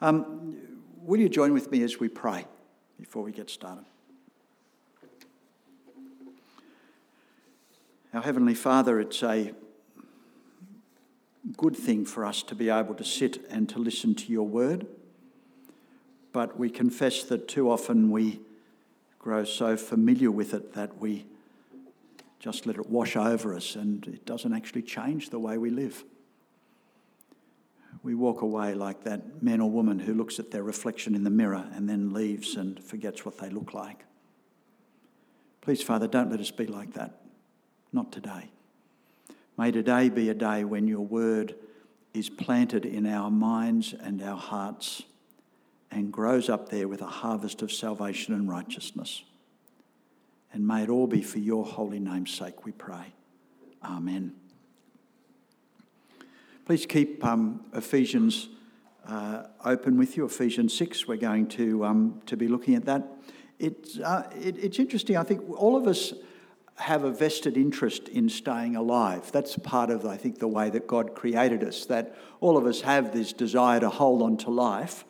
Um, will you join with me as we pray before we get started? Our Heavenly Father, it's a good thing for us to be able to sit and to listen to your word, but we confess that too often we grow so familiar with it that we just let it wash over us and it doesn't actually change the way we live. We walk away like that man or woman who looks at their reflection in the mirror and then leaves and forgets what they look like. Please, Father, don't let us be like that. Not today. May today be a day when your word is planted in our minds and our hearts and grows up there with a harvest of salvation and righteousness. And may it all be for your holy name's sake, we pray. Amen. Please keep um, Ephesians uh, open with you, Ephesians 6. We're going to, um, to be looking at that. It's, uh, it, it's interesting. I think all of us have a vested interest in staying alive. That's part of, I think, the way that God created us, that all of us have this desire to hold on to life.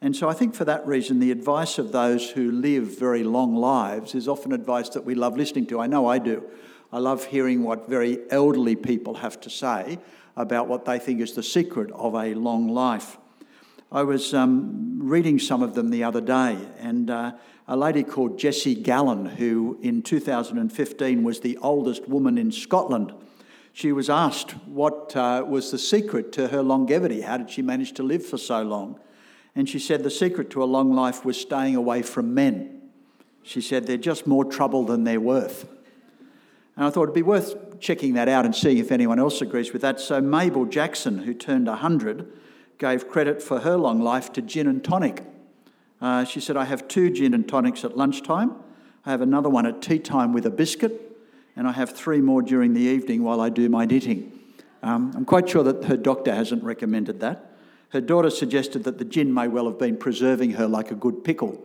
And so I think for that reason, the advice of those who live very long lives is often advice that we love listening to. I know I do. I love hearing what very elderly people have to say about what they think is the secret of a long life. I was um, reading some of them the other day, and uh, a lady called Jessie Gallan, who in 2015 was the oldest woman in Scotland, she was asked what uh, was the secret to her longevity. How did she manage to live for so long? And she said the secret to a long life was staying away from men. She said they're just more trouble than they're worth. And I thought it'd be worth checking that out and seeing if anyone else agrees with that. So Mabel Jackson, who turned 100, gave credit for her long life to gin and tonic. Uh, she said, I have two gin and tonics at lunchtime. I have another one at tea time with a biscuit. And I have three more during the evening while I do my knitting. Um, I'm quite sure that her doctor hasn't recommended that. Her daughter suggested that the gin may well have been preserving her like a good pickle.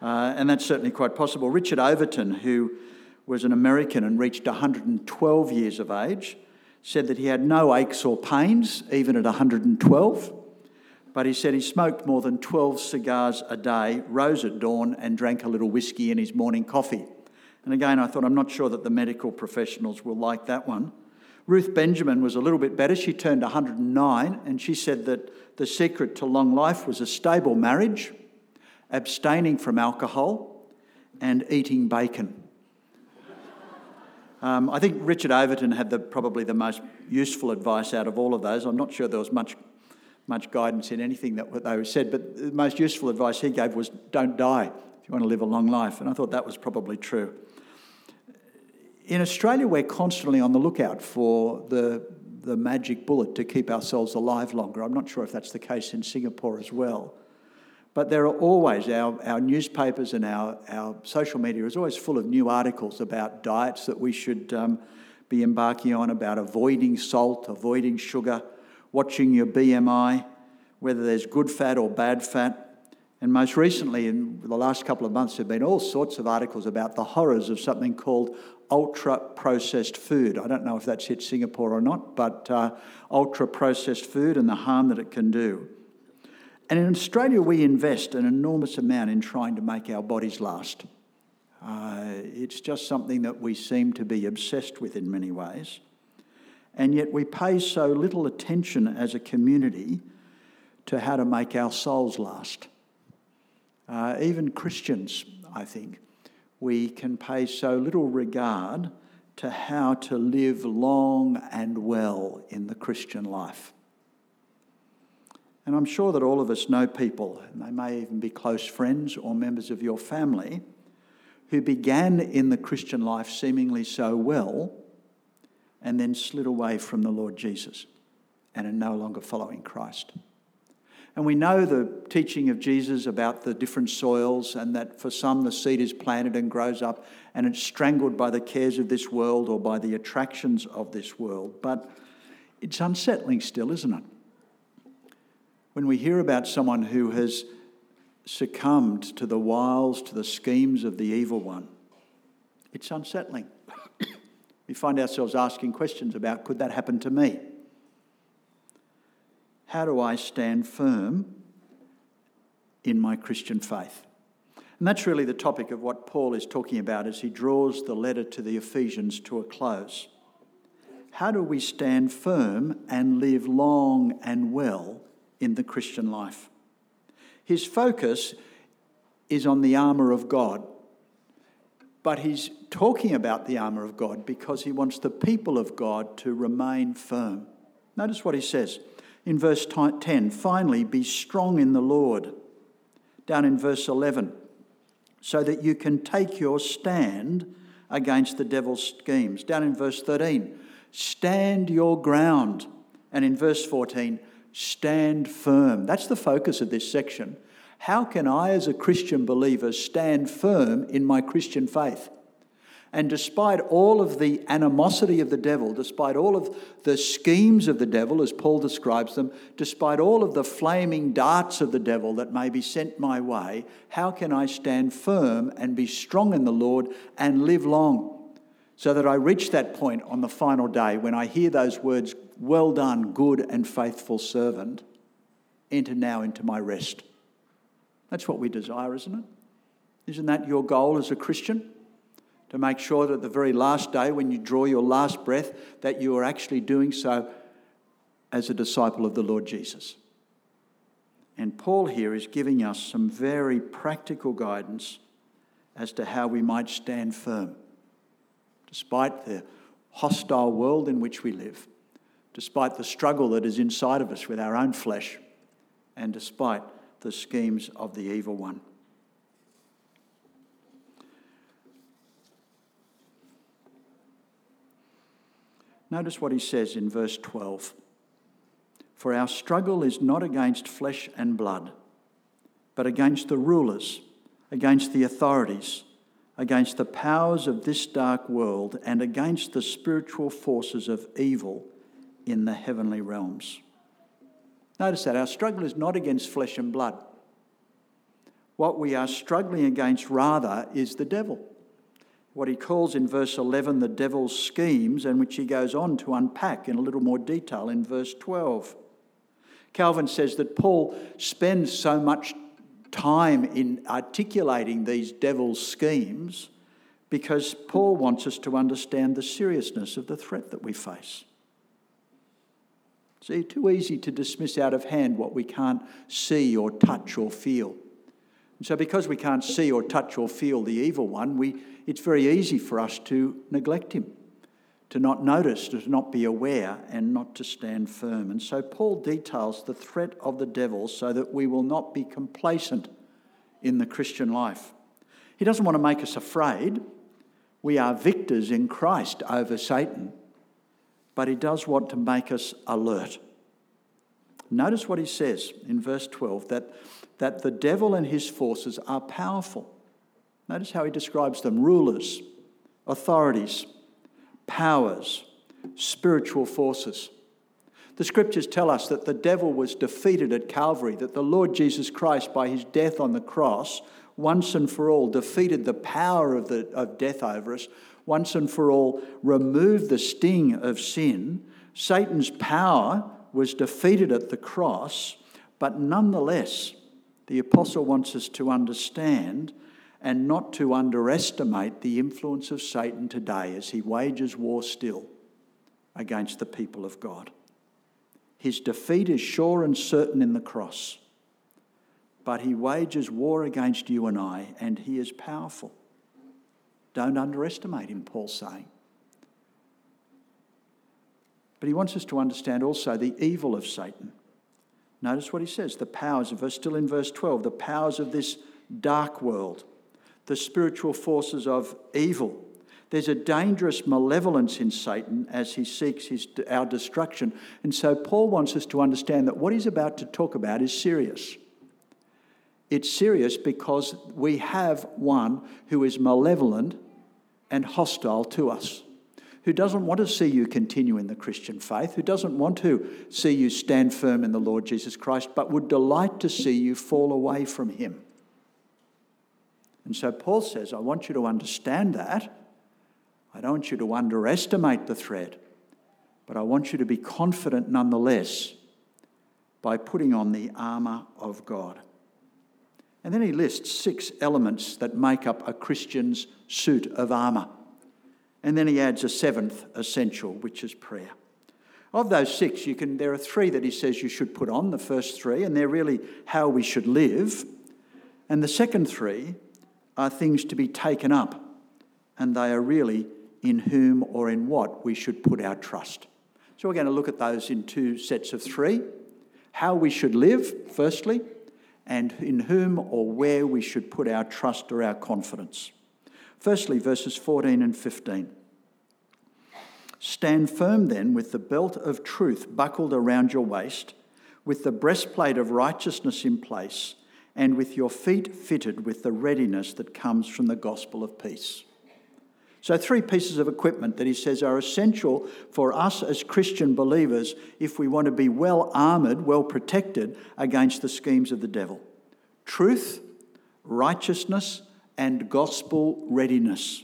Uh, and that's certainly quite possible. Richard Overton, who was an American and reached 112 years of age, said that he had no aches or pains, even at 112. But he said he smoked more than 12 cigars a day, rose at dawn, and drank a little whiskey in his morning coffee. And again, I thought, I'm not sure that the medical professionals will like that one. Ruth Benjamin was a little bit better. She turned 109 and she said that the secret to long life was a stable marriage, abstaining from alcohol, and eating bacon. Um, I think Richard Overton had the, probably the most useful advice out of all of those. I'm not sure there was much, much guidance in anything that they said, but the most useful advice he gave was don't die if you want to live a long life. And I thought that was probably true in Australia, we're constantly on the lookout for the, the magic bullet to keep ourselves alive longer. I'm not sure if that's the case in Singapore as well. But there are always, our, our newspapers and our, our social media is always full of new articles about diets that we should um, be embarking on, about avoiding salt, avoiding sugar, watching your BMI, whether there's good fat or bad fat. And most recently, in the last couple of months, there have been all sorts of articles about the horrors of something called ultra processed food. I don't know if that's hit Singapore or not, but uh, ultra processed food and the harm that it can do. And in Australia, we invest an enormous amount in trying to make our bodies last. Uh, it's just something that we seem to be obsessed with in many ways. And yet, we pay so little attention as a community to how to make our souls last. Uh, even Christians, I think, we can pay so little regard to how to live long and well in the Christian life. And I'm sure that all of us know people, and they may even be close friends or members of your family, who began in the Christian life seemingly so well and then slid away from the Lord Jesus and are no longer following Christ. And we know the teaching of Jesus about the different soils, and that for some the seed is planted and grows up and it's strangled by the cares of this world or by the attractions of this world. But it's unsettling still, isn't it? When we hear about someone who has succumbed to the wiles, to the schemes of the evil one, it's unsettling. we find ourselves asking questions about could that happen to me? How do I stand firm in my Christian faith. And that's really the topic of what Paul is talking about as he draws the letter to the Ephesians to a close. How do we stand firm and live long and well in the Christian life? His focus is on the armour of God. But he's talking about the armour of God because he wants the people of God to remain firm. Notice what he says in verse 10 finally, be strong in the Lord. Down in verse 11, so that you can take your stand against the devil's schemes. Down in verse 13, stand your ground. And in verse 14, stand firm. That's the focus of this section. How can I, as a Christian believer, stand firm in my Christian faith? And despite all of the animosity of the devil, despite all of the schemes of the devil, as Paul describes them, despite all of the flaming darts of the devil that may be sent my way, how can I stand firm and be strong in the Lord and live long? So that I reach that point on the final day when I hear those words, Well done, good and faithful servant, enter now into my rest. That's what we desire, isn't it? Isn't that your goal as a Christian? To make sure that the very last day, when you draw your last breath, that you are actually doing so as a disciple of the Lord Jesus. And Paul here is giving us some very practical guidance as to how we might stand firm, despite the hostile world in which we live, despite the struggle that is inside of us with our own flesh, and despite the schemes of the evil one. Notice what he says in verse 12 For our struggle is not against flesh and blood, but against the rulers, against the authorities, against the powers of this dark world, and against the spiritual forces of evil in the heavenly realms. Notice that our struggle is not against flesh and blood. What we are struggling against, rather, is the devil. What he calls in verse 11 the devil's schemes, and which he goes on to unpack in a little more detail in verse 12. Calvin says that Paul spends so much time in articulating these devil's schemes because Paul wants us to understand the seriousness of the threat that we face. See, too easy to dismiss out of hand what we can't see or touch or feel. And so, because we can't see or touch or feel the evil one, we, it's very easy for us to neglect him, to not notice, to not be aware, and not to stand firm. And so, Paul details the threat of the devil so that we will not be complacent in the Christian life. He doesn't want to make us afraid. We are victors in Christ over Satan but he does want to make us alert. Notice what he says in verse 12 that, that the devil and his forces are powerful. Notice how he describes them rulers, authorities, powers, spiritual forces. The scriptures tell us that the devil was defeated at Calvary, that the Lord Jesus Christ, by his death on the cross, once and for all defeated the power of, the, of death over us, once and for all remove the sting of sin. Satan's power was defeated at the cross, but nonetheless, the apostle wants us to understand and not to underestimate the influence of Satan today as he wages war still against the people of God. His defeat is sure and certain in the cross, but he wages war against you and I, and he is powerful. Don't underestimate him, Paul's saying. But he wants us to understand also the evil of Satan. Notice what he says the powers of, us, still in verse 12, the powers of this dark world, the spiritual forces of evil. There's a dangerous malevolence in Satan as he seeks his, our destruction. And so Paul wants us to understand that what he's about to talk about is serious. It's serious because we have one who is malevolent and hostile to us, who doesn't want to see you continue in the Christian faith, who doesn't want to see you stand firm in the Lord Jesus Christ, but would delight to see you fall away from him. And so Paul says, I want you to understand that. I don't want you to underestimate the threat, but I want you to be confident nonetheless by putting on the armour of God. And then he lists six elements that make up a Christian's suit of armour. And then he adds a seventh essential, which is prayer. Of those six, you can, there are three that he says you should put on, the first three, and they're really how we should live. And the second three are things to be taken up, and they are really in whom or in what we should put our trust. So we're going to look at those in two sets of three how we should live, firstly, and in whom or where we should put our trust or our confidence. Firstly, verses 14 and 15. Stand firm then with the belt of truth buckled around your waist, with the breastplate of righteousness in place, and with your feet fitted with the readiness that comes from the gospel of peace. So, three pieces of equipment that he says are essential for us as Christian believers if we want to be well armoured, well protected against the schemes of the devil truth, righteousness, and gospel readiness.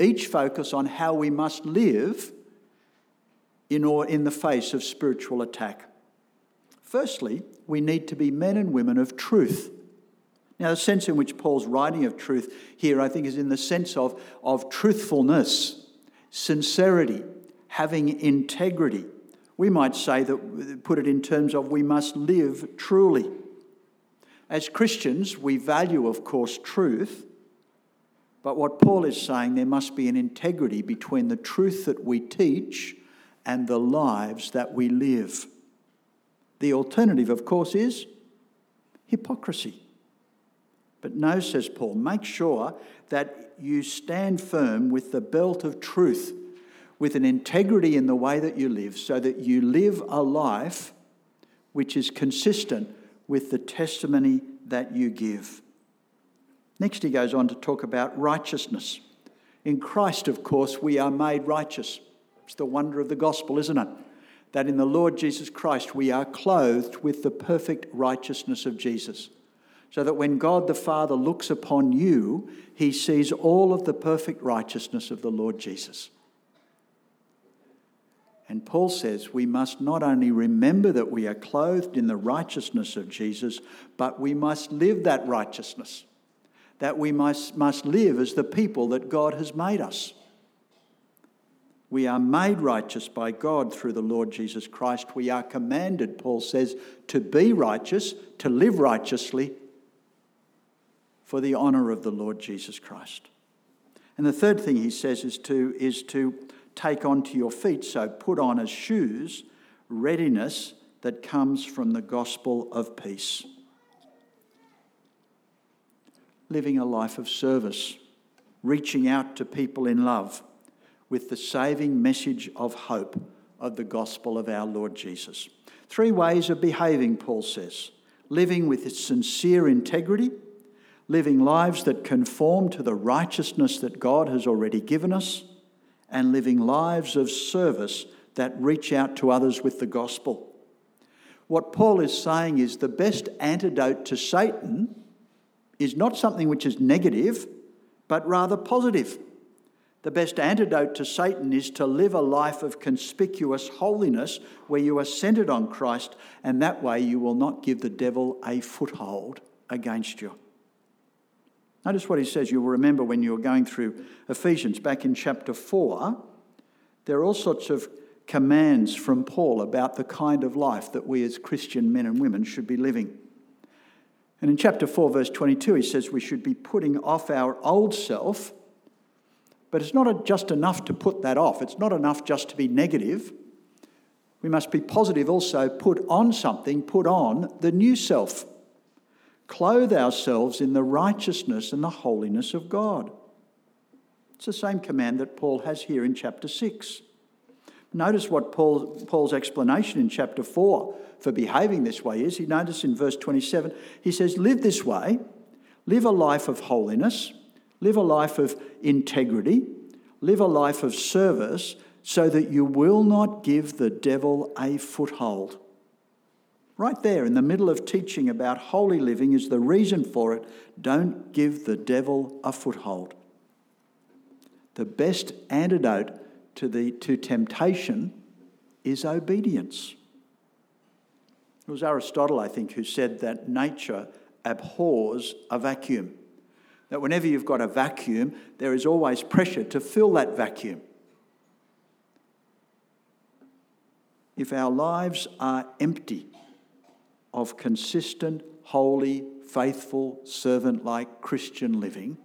Each focus on how we must live in, or in the face of spiritual attack. Firstly, we need to be men and women of truth. Now, the sense in which Paul's writing of truth here, I think, is in the sense of, of truthfulness, sincerity, having integrity. We might say that, put it in terms of we must live truly. As Christians, we value, of course, truth, but what Paul is saying, there must be an integrity between the truth that we teach and the lives that we live. The alternative, of course, is hypocrisy. But no, says Paul, make sure that you stand firm with the belt of truth, with an integrity in the way that you live, so that you live a life which is consistent with the testimony that you give. Next, he goes on to talk about righteousness. In Christ, of course, we are made righteous. It's the wonder of the gospel, isn't it? That in the Lord Jesus Christ we are clothed with the perfect righteousness of Jesus so that when God the Father looks upon you, he sees all of the perfect righteousness of the Lord Jesus. And Paul says we must not only remember that we are clothed in the righteousness of Jesus, but we must live that righteousness. That we must, must live as the people that God has made us. We are made righteous by God through the Lord Jesus Christ. We are commanded, Paul says, to be righteous, to live righteously, for the honour of the Lord Jesus Christ. And the third thing he says is to, is to take onto your feet, so put on as shoes, readiness that comes from the gospel of peace. Living a life of service, reaching out to people in love with the saving message of hope of the gospel of our Lord Jesus. Three ways of behaving, Paul says living with sincere integrity living lives that conform to the righteousness that God has already given us, and living lives of service that reach out to others with the gospel. What Paul is saying is the best antidote to Satan is not something which is negative, but rather positive. The best antidote to Satan is to live a life of conspicuous holiness where you are centered on Christ, and that way you will not give the devil a foothold against you. Notice what he says. You'll remember when you were going through Ephesians back in chapter 4, there are all sorts of commands from Paul about the kind of life that we as Christian men and women should be living. And in chapter 4, verse 22, he says we should be putting off our old self, but it's not just enough to put that off. It's not enough just to be negative. We must be positive also, put on something, put on the new self clothe ourselves in the righteousness and the holiness of God. It's the same command that Paul has here in chapter 6. Notice what Paul, Paul's explanation in chapter 4 for behaving this way is. He notice in verse 27, he says, Live this way, live a life of holiness, live a life of integrity, live a life of service, so that you will not give the devil a foothold. Right there in the middle of teaching about holy living is the reason for it. Don't give the devil a foothold. The best antidote to, the, to temptation is obedience. It was Aristotle, I think, who said that nature abhors a vacuum. That whenever you've got a vacuum, there is always pressure to fill that vacuum. If our lives are empty of consistent, holy, faithful, servant like Christian living,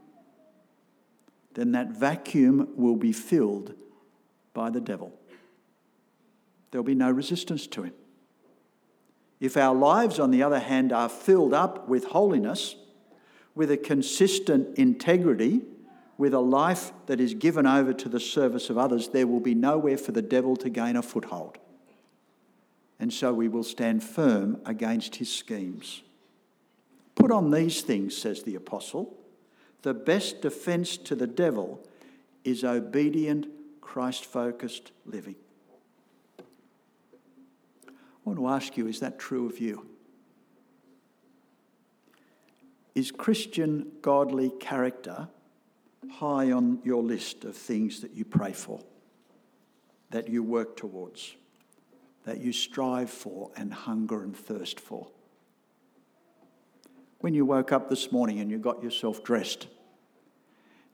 then that vacuum will be filled by the devil. There'll be no resistance to him. If our lives, on the other hand, are filled up with holiness, with a consistent integrity, with a life that is given over to the service of others, there will be nowhere for the devil to gain a foothold. And so we will stand firm against his schemes. Put on these things, says the apostle. The best defense to the devil is obedient, Christ focused living. I want to ask you is that true of you? Is Christian godly character high on your list of things that you pray for, that you work towards, that you strive for and hunger and thirst for? When you woke up this morning and you got yourself dressed,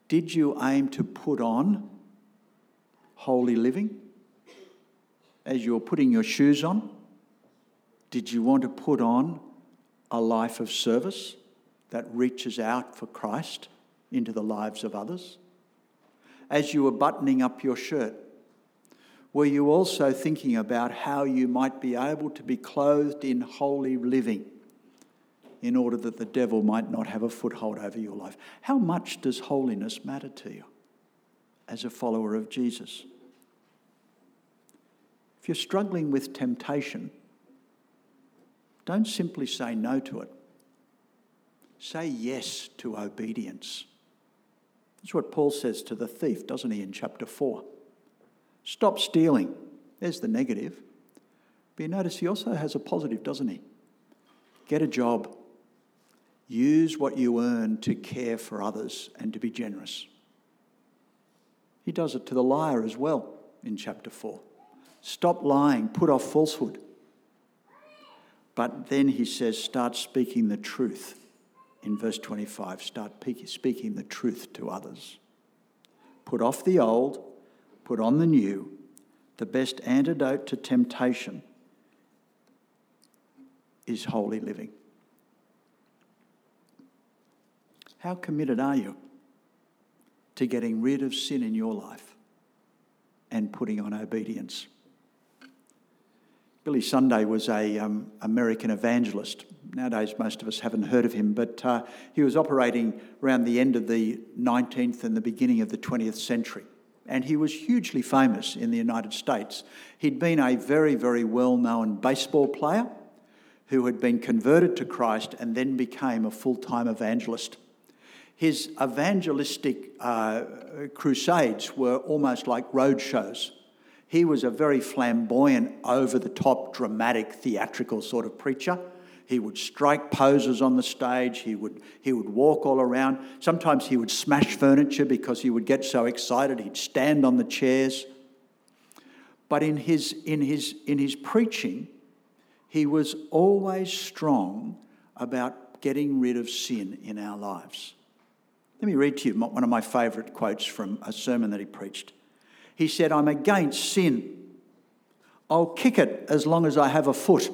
did you aim to put on holy living? As you were putting your shoes on, did you want to put on a life of service that reaches out for Christ into the lives of others? As you were buttoning up your shirt, were you also thinking about how you might be able to be clothed in holy living in order that the devil might not have a foothold over your life? How much does holiness matter to you as a follower of Jesus? If you're struggling with temptation, don't simply say no to it. Say yes to obedience. That's what Paul says to the thief, doesn't he, in chapter 4? Stop stealing. There's the negative. But you notice he also has a positive, doesn't he? Get a job. Use what you earn to care for others and to be generous. He does it to the liar as well in chapter 4. Stop lying, put off falsehood. But then he says, start speaking the truth. In verse 25, start speaking the truth to others. Put off the old, put on the new. The best antidote to temptation is holy living. How committed are you to getting rid of sin in your life and putting on obedience? Billy Sunday was a um, American evangelist. Nowadays, most of us haven't heard of him, but uh, he was operating around the end of the 19th and the beginning of the 20th century. And he was hugely famous in the United States. He'd been a very, very well known baseball player who had been converted to Christ and then became a full time evangelist. His evangelistic uh, crusades were almost like road shows. He was a very flamboyant, over the top, dramatic, theatrical sort of preacher. He would strike poses on the stage. He would, he would walk all around. Sometimes he would smash furniture because he would get so excited. He'd stand on the chairs. But in his, in his, in his preaching, he was always strong about getting rid of sin in our lives. Let me read to you one of my favourite quotes from a sermon that he preached. He said, I'm against sin. I'll kick it as long as I have a foot.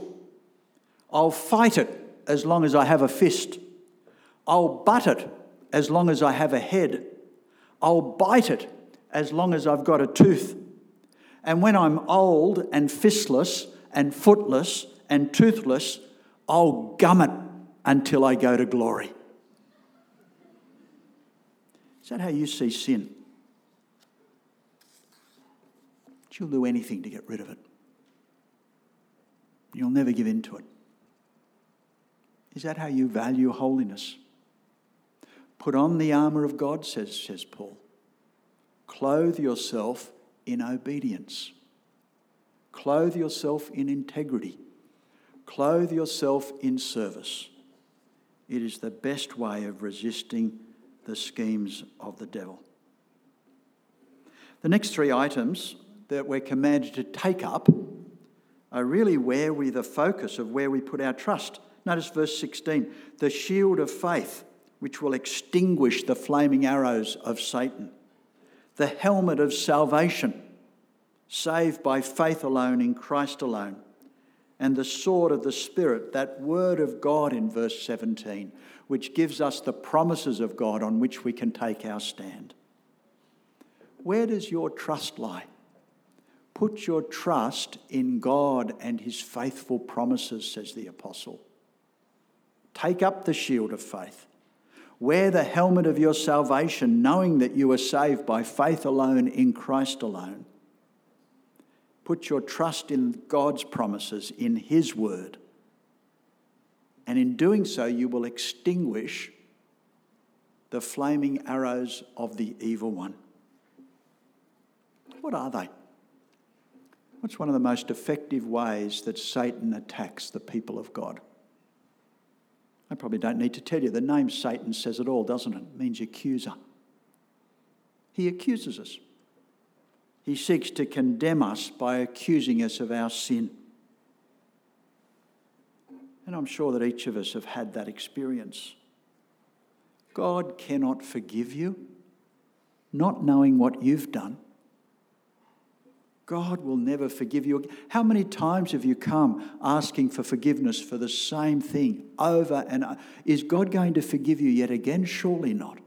I'll fight it as long as I have a fist. I'll butt it as long as I have a head. I'll bite it as long as I've got a tooth. And when I'm old and fistless and footless and toothless, I'll gum it until I go to glory. Is that how you see sin? You'll do anything to get rid of it. You'll never give in to it. Is that how you value holiness? Put on the armour of God, says, says Paul. Clothe yourself in obedience. Clothe yourself in integrity. Clothe yourself in service. It is the best way of resisting the schemes of the devil. The next three items that we're commanded to take up are really where we the focus of where we put our trust. Notice verse 16 the shield of faith, which will extinguish the flaming arrows of Satan, the helmet of salvation, saved by faith alone in Christ alone, and the sword of the Spirit, that word of God in verse 17, which gives us the promises of God on which we can take our stand. Where does your trust lie? Put your trust in God and his faithful promises, says the apostle. Take up the shield of faith. Wear the helmet of your salvation, knowing that you are saved by faith alone in Christ alone. Put your trust in God's promises, in His word. And in doing so, you will extinguish the flaming arrows of the evil one. What are they? What's one of the most effective ways that Satan attacks the people of God? I probably don't need to tell you. The name Satan says it all, doesn't it? It means accuser. He accuses us. He seeks to condemn us by accusing us of our sin. And I'm sure that each of us have had that experience. God cannot forgive you, not knowing what you've done. God will never forgive you. How many times have you come asking for forgiveness for the same thing over and over? Is God going to forgive you yet again? Surely not.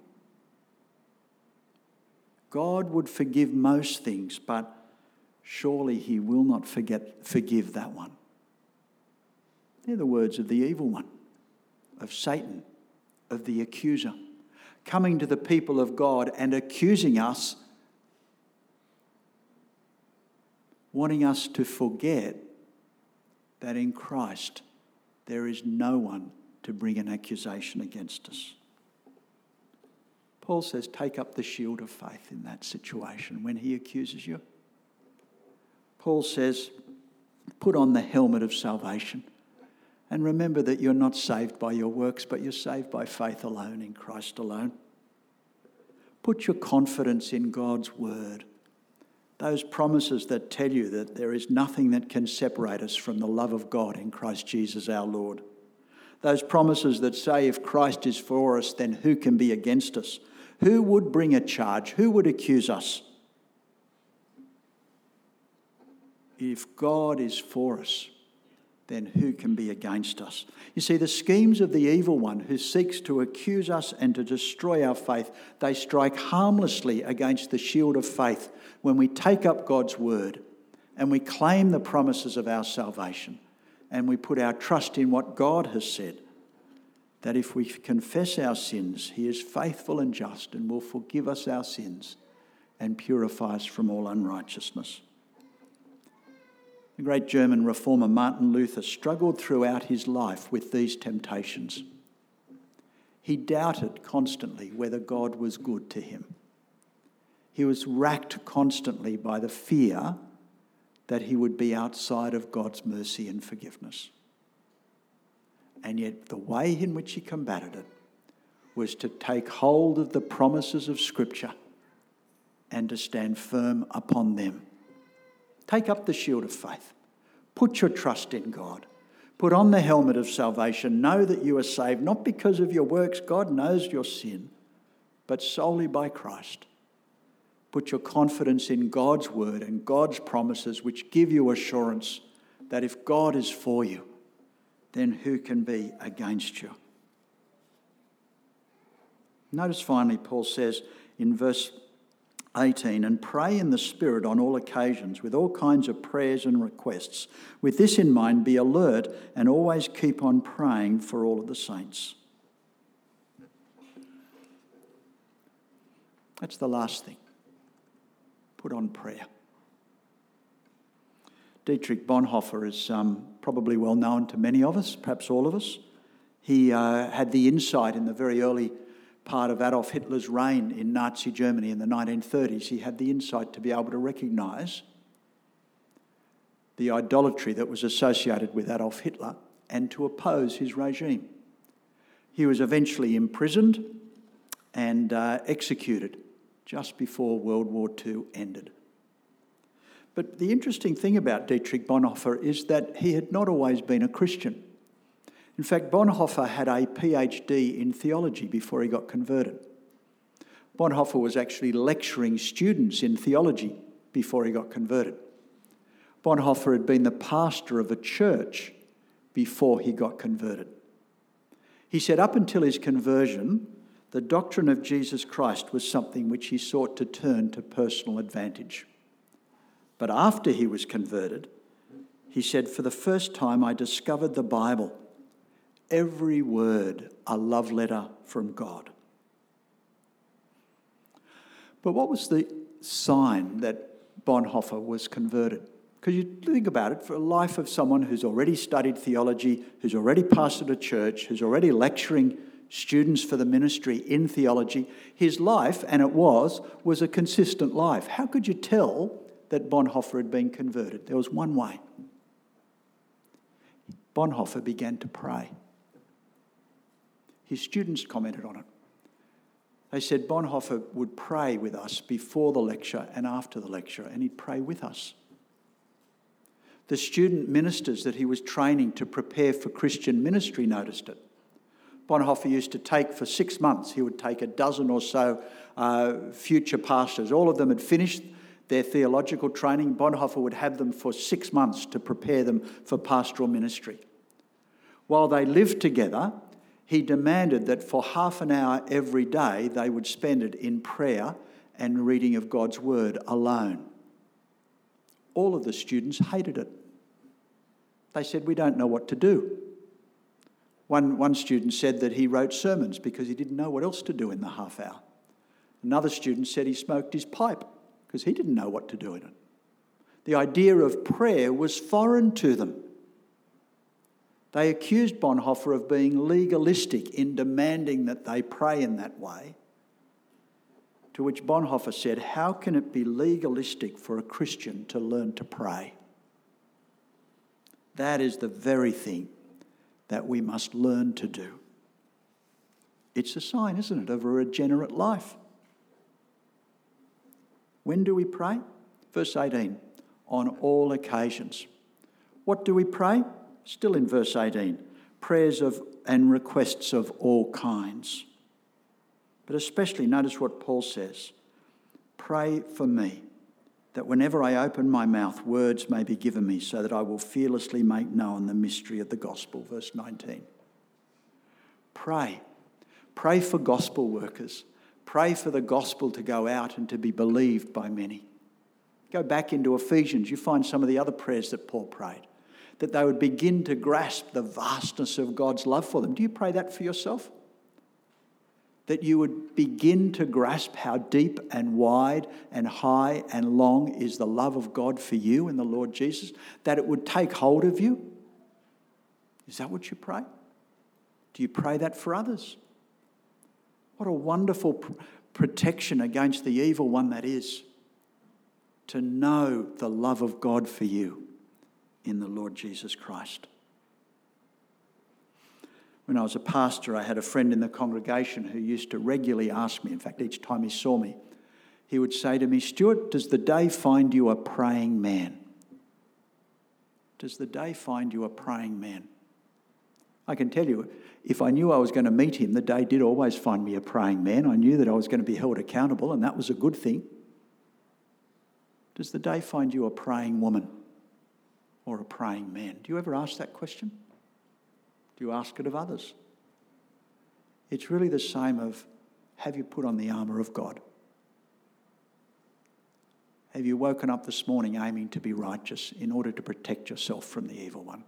God would forgive most things, but surely He will not forget, forgive that one. They're the words of the evil one, of Satan, of the accuser, coming to the people of God and accusing us wanting us to forget that in Christ there is no one to bring an accusation against us. Paul says, take up the shield of faith in that situation when he accuses you. Paul says, put on the helmet of salvation. And remember that you're not saved by your works, but you're saved by faith alone in Christ alone. Put your confidence in God's word those promises that tell you that there is nothing that can separate us from the love of God in Christ Jesus our Lord. Those promises that say, if Christ is for us, then who can be against us? Who would bring a charge? Who would accuse us? If God is for us, then who can be against us? You see, the schemes of the evil one who seeks to accuse us and to destroy our faith, they strike harmlessly against the shield of faith when we take up God's word and we claim the promises of our salvation and we put our trust in what God has said. That if we confess our sins, He is faithful and just and will forgive us our sins and purify us from all unrighteousness. The great German reformer Martin Luther struggled throughout his life with these temptations. He doubted constantly whether God was good to him. He was racked constantly by the fear that he would be outside of God's mercy and forgiveness. And yet, the way in which he combated it was to take hold of the promises of Scripture and to stand firm upon them. Take up the shield of faith. Put your trust in God. Put on the helmet of salvation. Know that you are saved, not because of your works, God knows your sin, but solely by Christ. Put your confidence in God's word and God's promises, which give you assurance that if God is for you, then who can be against you? Notice finally, Paul says in verse 18, and pray in the Spirit on all occasions with all kinds of prayers and requests. With this in mind, be alert and always keep on praying for all of the saints. That's the last thing. Put on prayer. Dietrich Bonhoeffer is um, probably well known to many of us, perhaps all of us. He uh, had the insight in the very early part of Adolf Hitler's reign in Nazi Germany in the 1930s, he had the insight to be able to recognise the idolatry that was associated with Adolf Hitler and to oppose his regime. He was eventually imprisoned and uh, executed just before World War II ended. But the interesting thing about Dietrich Bonhoeffer is that he had not always been a Christian. In fact, Bonhoeffer had a PhD in theology before he got converted. Bonhoeffer was actually lecturing students in theology before he got converted. Bonhoeffer had been the pastor of a church before he got converted. He said, up until his conversion, the doctrine of Jesus Christ was something which he sought to turn to personal advantage. But after he was converted, he said, For the first time, I discovered the Bible, every word a love letter from God. But what was the sign that Bonhoeffer was converted? Because you think about it, for a life of someone who's already studied theology, who's already pastored a church, who's already lecturing students for the ministry in theology, his life, and it was, was a consistent life. How could you tell that Bonhoeffer had been converted? There was one way. Bonhoeffer began to pray. His students commented on it. They said Bonhoeffer would pray with us before the lecture and after the lecture, and he'd pray with us. The student ministers that he was training to prepare for Christian ministry noticed it. Bonhoeffer used to take for six months, he would take a dozen or so uh, future pastors. All of them had finished their theological training. Bonhoeffer would have them for six months to prepare them for pastoral ministry. While they lived together, he demanded that for half an hour every day they would spend it in prayer and reading of God's word alone. All of the students hated it. They said, We don't know what to do. One, one student said that he wrote sermons because he didn't know what else to do in the half hour. Another student said he smoked his pipe because he didn't know what to do in it. The idea of prayer was foreign to them. They accused Bonhoeffer of being legalistic in demanding that they pray in that way. To which Bonhoeffer said, How can it be legalistic for a Christian to learn to pray? That is the very thing that we must learn to do. It's a sign, isn't it, of a regenerate life. When do we pray? Verse 18 on all occasions. What do we pray? Still in verse 18 prayers of and requests of all kinds. But especially notice what Paul says pray for me that whenever I open my mouth, words may be given me, so that I will fearlessly make known the mystery of the gospel. Verse 19. Pray. Pray for gospel workers. Pray for the gospel to go out and to be believed by many. Go back into Ephesians, you find some of the other prayers that Paul prayed, that they would begin to grasp the vastness of God's love for them. Do you pray that for yourself? that you would begin to grasp how deep and wide and high and long is the love of God for you in the Lord Jesus, that it would take hold of you? Is that what you pray? Do you pray that for others? What a wonderful pr- protection against the evil one that is to know the love of God for you in the Lord Jesus Christ. When I was a pastor, I had a friend in the congregation who used to regularly ask me, in fact, each time he saw me, he would say to me, Stuart, does the day find you a praying man? Does the day find you a praying man? I can tell you, if I knew I was going to meet him, the day did always find me a praying man. I knew that I was going to be held accountable, and that was a good thing. Does the day find you a praying woman or a praying man? Do you ever ask that question? Do you ask it of others? It's really the same of have you put on the armour of God? Have you woken up this morning aiming to be righteous in order to protect yourself from the evil one?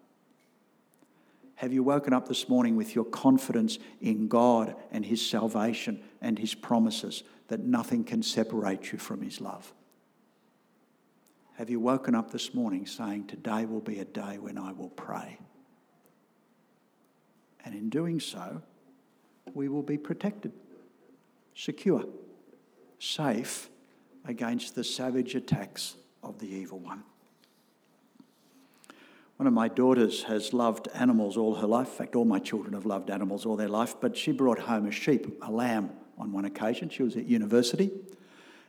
Have you woken up this morning with your confidence in God and His salvation and His promises that nothing can separate you from His love? Have you woken up this morning saying, Today will be a day when I will pray? And in doing so, we will be protected, secure, safe against the savage attacks of the evil one. One of my daughters has loved animals all her life. In fact, all my children have loved animals all their life. But she brought home a sheep, a lamb, on one occasion. She was at university,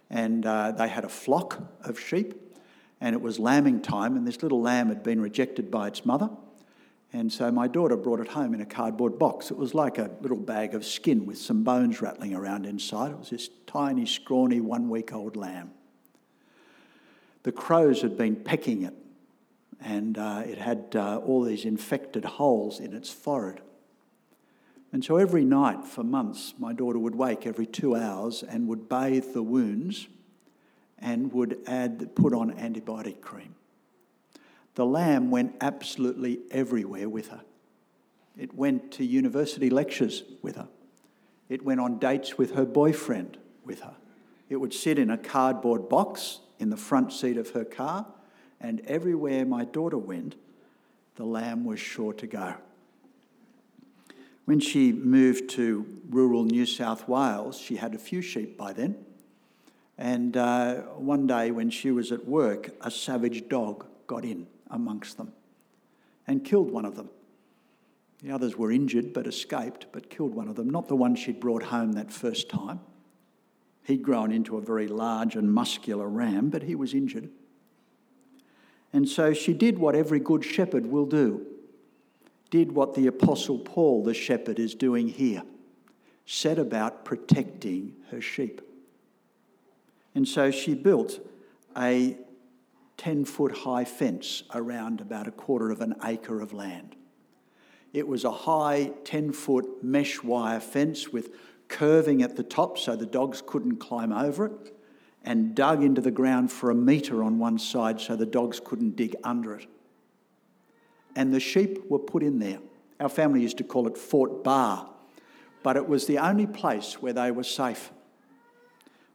and uh, they had a flock of sheep, and it was lambing time, and this little lamb had been rejected by its mother And so my daughter brought it home in a cardboard box. It was like a little bag of skin with some bones rattling around inside. It was this tiny, scrawny, one week old lamb. The crows had been pecking it, and uh, it had uh, all these infected holes in its forehead. And so every night for months, my daughter would wake every two hours and would bathe the wounds and would add, put on antibiotic cream. The lamb went absolutely everywhere with her. It went to university lectures with her. It went on dates with her boyfriend with her. It would sit in a cardboard box in the front seat of her car, and everywhere my daughter went, the lamb was sure to go. When she moved to rural New South Wales, she had a few sheep by then. And uh, one day when she was at work, a savage dog got in amongst them and killed one of them. The others were injured but escaped, but killed one of them, not the one she'd brought home that first time. He'd grown into a very large and muscular ram, but he was injured. And so she did what every good shepherd will do did what the Apostle Paul, the shepherd, is doing here set about protecting her sheep. And so she built a 10 foot high fence around about a quarter of an acre of land. It was a high 10 foot mesh wire fence with curving at the top so the dogs couldn't climb over it, and dug into the ground for a metre on one side so the dogs couldn't dig under it. And the sheep were put in there. Our family used to call it Fort Bar, but it was the only place where they were safe.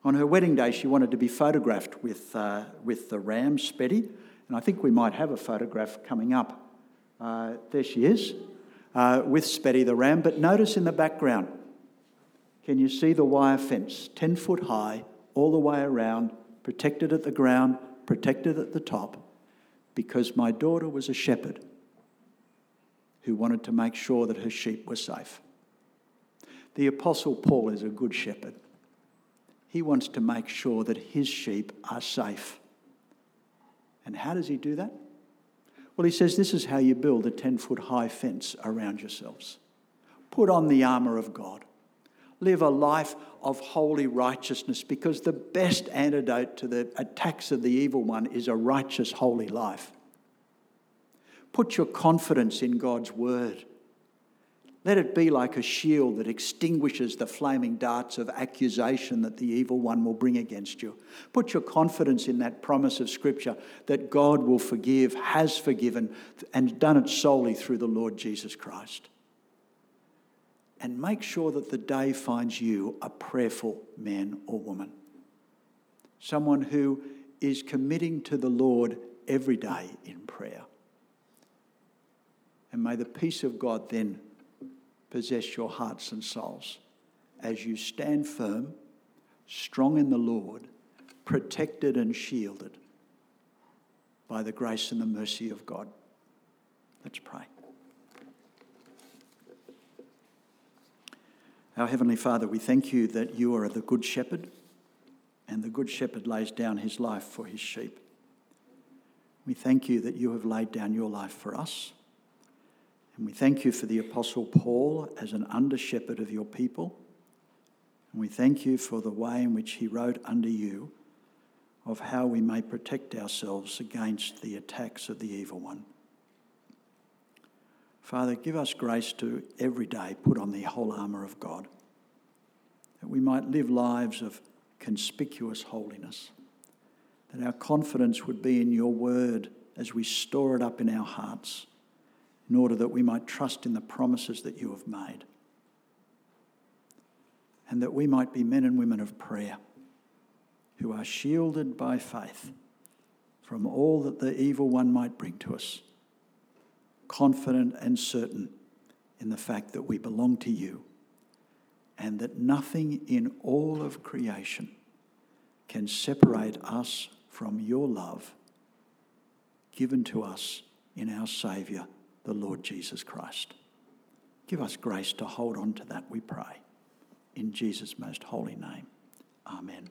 On her wedding day, she wanted to be photographed with, uh, with the ram, Spetty, and I think we might have a photograph coming up. Uh, there she is, uh, with Spetty the ram. But notice in the background, can you see the wire fence, 10 foot high, all the way around, protected at the ground, protected at the top, because my daughter was a shepherd who wanted to make sure that her sheep were safe. The Apostle Paul is a good shepherd. He wants to make sure that his sheep are safe. And how does he do that? Well, he says this is how you build a 10 foot high fence around yourselves. Put on the armour of God. Live a life of holy righteousness because the best antidote to the attacks of the evil one is a righteous, holy life. Put your confidence in God's word. Let it be like a shield that extinguishes the flaming darts of accusation that the evil one will bring against you. Put your confidence in that promise of Scripture that God will forgive, has forgiven, and done it solely through the Lord Jesus Christ. And make sure that the day finds you a prayerful man or woman. Someone who is committing to the Lord every day in prayer. And may the peace of God then possess your hearts and souls as you stand firm, strong in the Lord, protected and shielded by the grace and the mercy of God. Let's pray. Our Heavenly Father, we thank you that you are the Good Shepherd, and the Good Shepherd lays down his life for his sheep. We thank you that you have laid down your life for us. And we thank you for the Apostle Paul as an under shepherd of your people. And we thank you for the way in which he wrote under you of how we may protect ourselves against the attacks of the evil one. Father, give us grace to every day put on the whole armour of God, that we might live lives of conspicuous holiness, that our confidence would be in your word as we store it up in our hearts in order that we might trust in the promises that you have made. And that we might be men and women of prayer who are shielded by faith from all that the evil one might bring to us, confident and certain in the fact that we belong to you and that nothing in all of creation can separate us from your love given to us in our Saviour the Lord Jesus Christ. Give us grace to hold on to that, we pray. In Jesus' most holy name. Amen.